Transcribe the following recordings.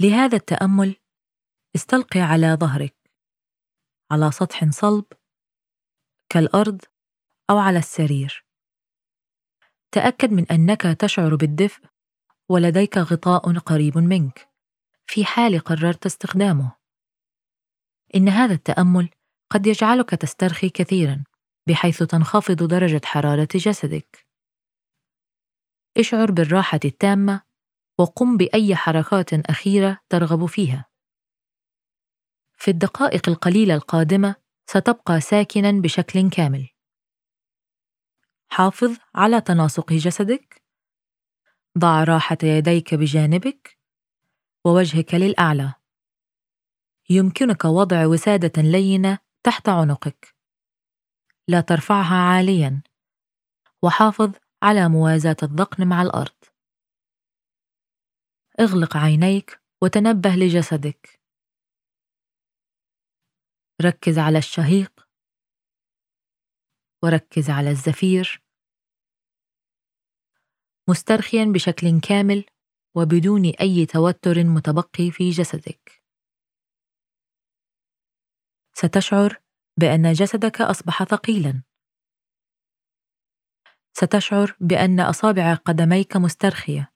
لهذا التأمل استلقي على ظهرك على سطح صلب كالأرض أو على السرير. تأكد من أنك تشعر بالدفء ولديك غطاء قريب منك في حال قررت استخدامه. إن هذا التأمل قد يجعلك تسترخي كثيرا بحيث تنخفض درجة حرارة جسدك. اشعر بالراحة التامة وقم بأي حركات أخيرة ترغب فيها. في الدقائق القليلة القادمة ستبقى ساكنا بشكل كامل. حافظ على تناسق جسدك. ضع راحة يديك بجانبك ووجهك للأعلى. يمكنك وضع وسادة لينة تحت عنقك. لا ترفعها عاليا. وحافظ على موازاة الذقن مع الأرض. اغلق عينيك وتنبه لجسدك. ركز على الشهيق. وركز على الزفير. مسترخيا بشكل كامل وبدون أي توتر متبقي في جسدك. ستشعر بأن جسدك أصبح ثقيلا. ستشعر بأن أصابع قدميك مسترخية.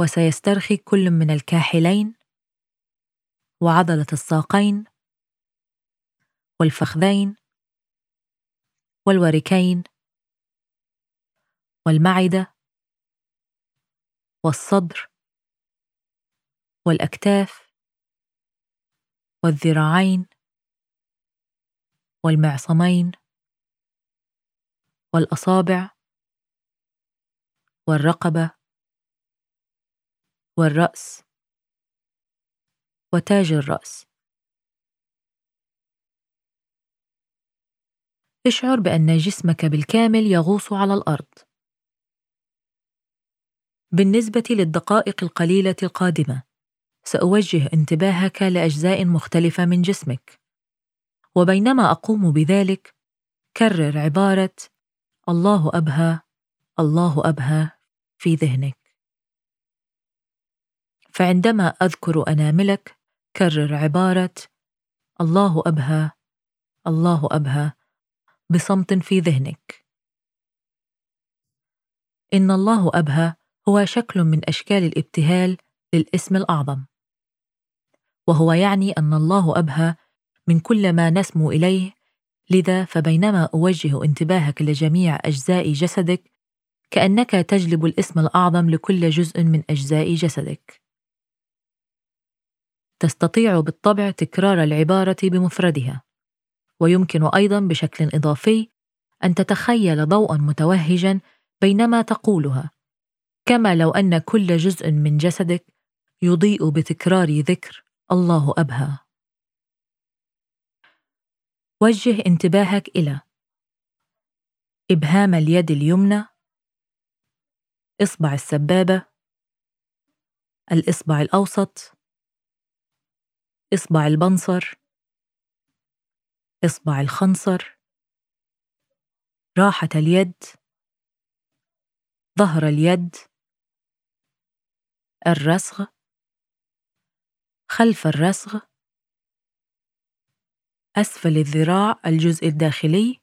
وسيسترخي كل من الكاحلين وعضلة الساقين والفخذين والوركين والمعدة والصدر والأكتاف والذراعين والمعصمين والأصابع والرقبة والرأس. وتاج الرأس. اشعر بأن جسمك بالكامل يغوص على الأرض. بالنسبة للدقائق القليلة القادمة سأوجه انتباهك لأجزاء مختلفة من جسمك. وبينما أقوم بذلك كرر عبارة الله أبهى الله أبهى في ذهنك. فعندما أذكر أناملك كرر عبارة الله أبهى الله أبهى بصمت في ذهنك. إن الله أبهى هو شكل من أشكال الابتهال للاسم الأعظم. وهو يعني أن الله أبهى من كل ما نسمو إليه لذا فبينما أوجه انتباهك لجميع أجزاء جسدك كأنك تجلب الاسم الأعظم لكل جزء من أجزاء جسدك. تستطيع بالطبع تكرار العبارة بمفردها. ويمكن أيضا بشكل إضافي أن تتخيل ضوءا متوهجا بينما تقولها. كما لو أن كل جزء من جسدك يضيء بتكرار ذكر الله أبهى. وجه انتباهك إلى إبهام اليد اليمنى. إصبع السبابة. الإصبع الأوسط. اصبع البنصر اصبع الخنصر راحة اليد ظهر اليد الرسغ خلف الرسغ أسفل الذراع الجزء الداخلي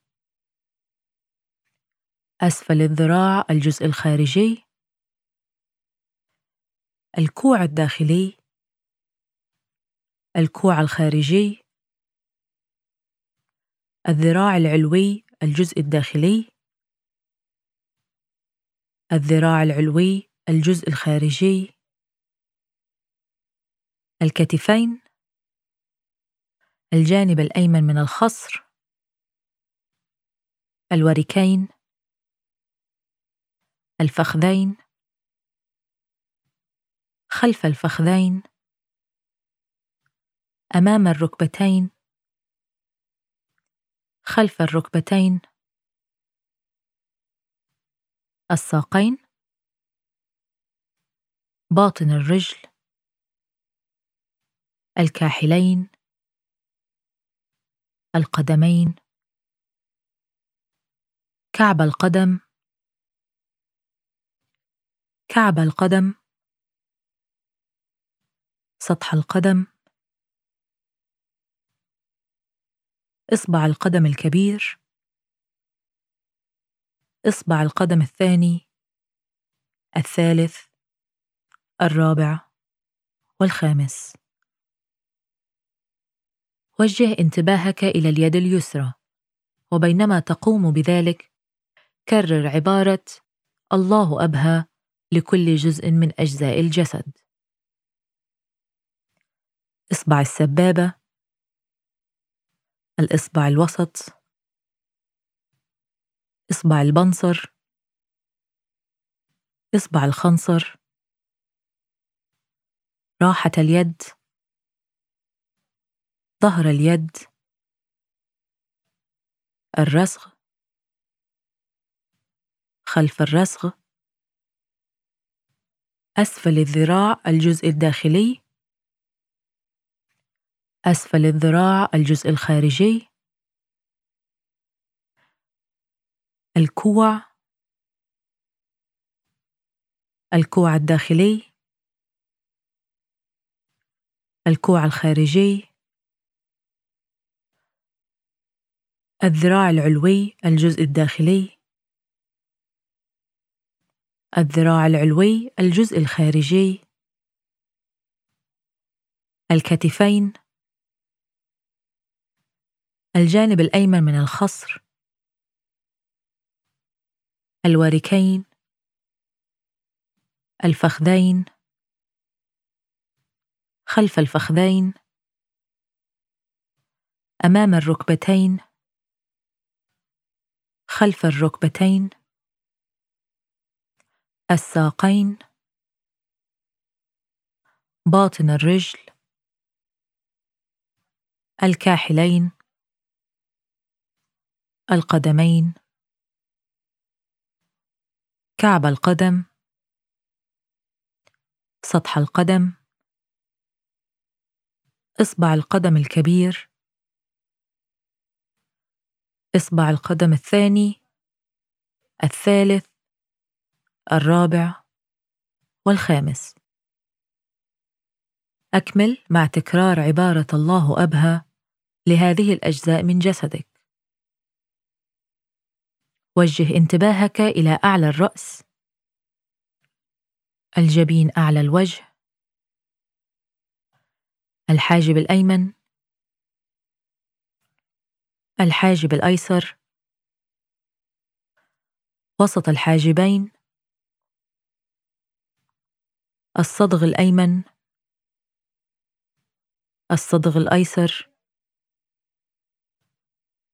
أسفل الذراع الجزء الخارجي الكوع الداخلي. الكوع الخارجي الذراع العلوي الجزء الداخلي الذراع العلوي الجزء الخارجي الكتفين الجانب الأيمن من الخصر الوركين الفخذين. خلف الفخذين أمام الركبتين. خلف الركبتين. الساقين. باطن الرجل. الكاحلين. القدمين. كعب القدم. كعب القدم. سطح القدم. إصبع القدم الكبير. إصبع القدم الثاني الثالث الرابع والخامس. وجه انتباهك إلى اليد اليسرى وبينما تقوم بذلك كرر عبارة الله أبهى لكل جزء من أجزاء الجسد. إصبع السبابة الإصبع الوسط إصبع البنصر إصبع الخنصر راحة اليد ظهر اليد الرسغ خلف الرسغ أسفل الذراع الجزء الداخلي. أسفل الذراع الجزء الخارجي. الكوع. الكوع الداخلي. الكوع الخارجي. الذراع العلوي الجزء الداخلي. الذراع العلوي الجزء الخارجي. الكتفين. الجانب الأيمن من الخصر. الواركين. الفخذين. خلف الفخذين. أمام الركبتين. خلف الركبتين. الساقين. باطن الرجل. الكاحلين. القدمين. كعب القدم. سطح القدم. إصبع القدم الكبير. إصبع القدم الثاني. الثالث. الرابع. والخامس. أكمل مع تكرار عبارة الله ابهى لهذه الأجزاء من جسدك. وجه انتباهك إلى أعلى الرأس. الجبين أعلى الوجه. الحاجب الأيمن. الحاجب الأيسر. وسط الحاجبين. الصدغ الأيمن. الصدغ الأيسر.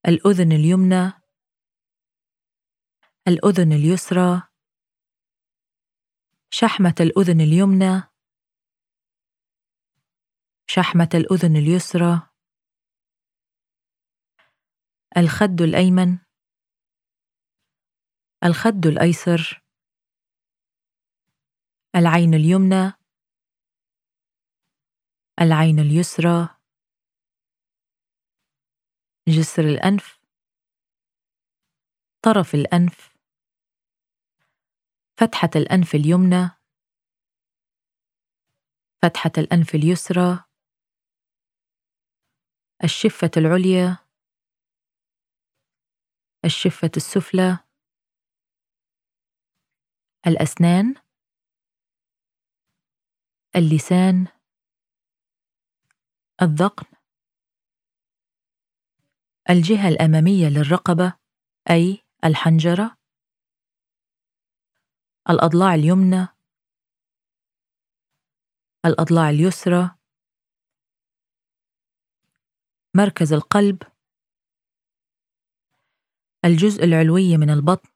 الأذن اليمنى. الأذن اليسرى شحمة الأذن اليمنى شحمة الأذن اليسرى الخد الأيمن الخد الأيسر العين اليمنى العين اليسرى جسر الأنف طرف الأنف. فتحة الأنف اليمنى فتحة الأنف اليسرى الشفة العليا الشفة السفلى الأسنان اللسان الذقن الجهة الأمامية للرقبة أي الحنجرة. الأضلاع اليمنى الأضلاع اليسرى مركز القلب الجزء العلوي من البطن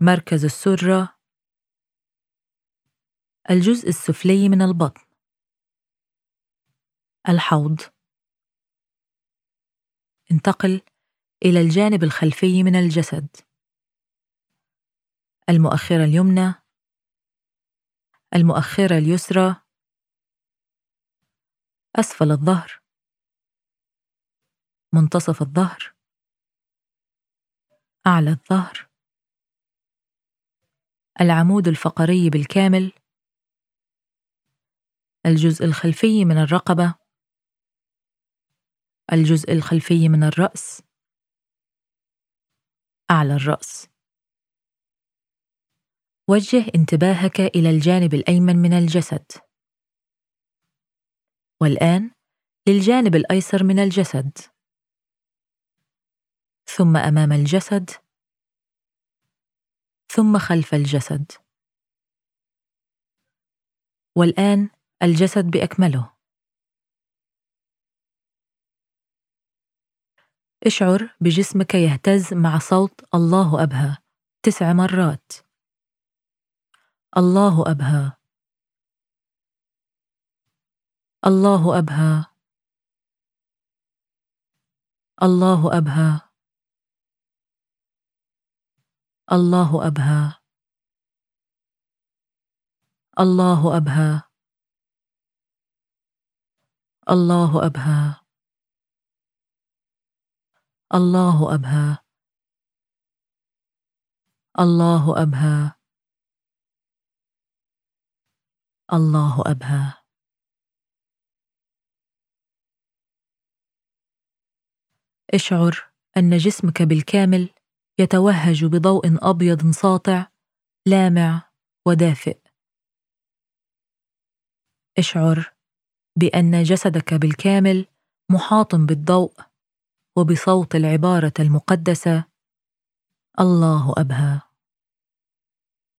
مركز السرة الجزء السفلي من البطن الحوض. انتقل إلى الجانب الخلفي من الجسد. المؤخرة اليمنى المؤخرة اليسرى أسفل الظهر منتصف الظهر أعلى الظهر العمود الفقري بالكامل الجزء الخلفي من الرقبة الجزء الخلفي من الرأس أعلى الرأس. وجه انتباهك إلى الجانب الأيمن من الجسد. والآن للجانب الأيسر من الجسد. ثم أمام الجسد. ثم خلف الجسد. والآن الجسد بأكمله. اشعر بجسمك يهتز مع صوت الله أبهى تسع مرات. الله أبهى. الله أبهى. الله أبهى. الله أبهى. الله أبهى. الله أبهى. الله أبهى. الله أبهى. الله أبهى اشعر أن جسمك بالكامل يتوهج بضوء أبيض ساطع لامع ودافئ. اشعر بأن جسدك بالكامل محاط بالضوء وبصوت العبارة المقدسة الله أبهى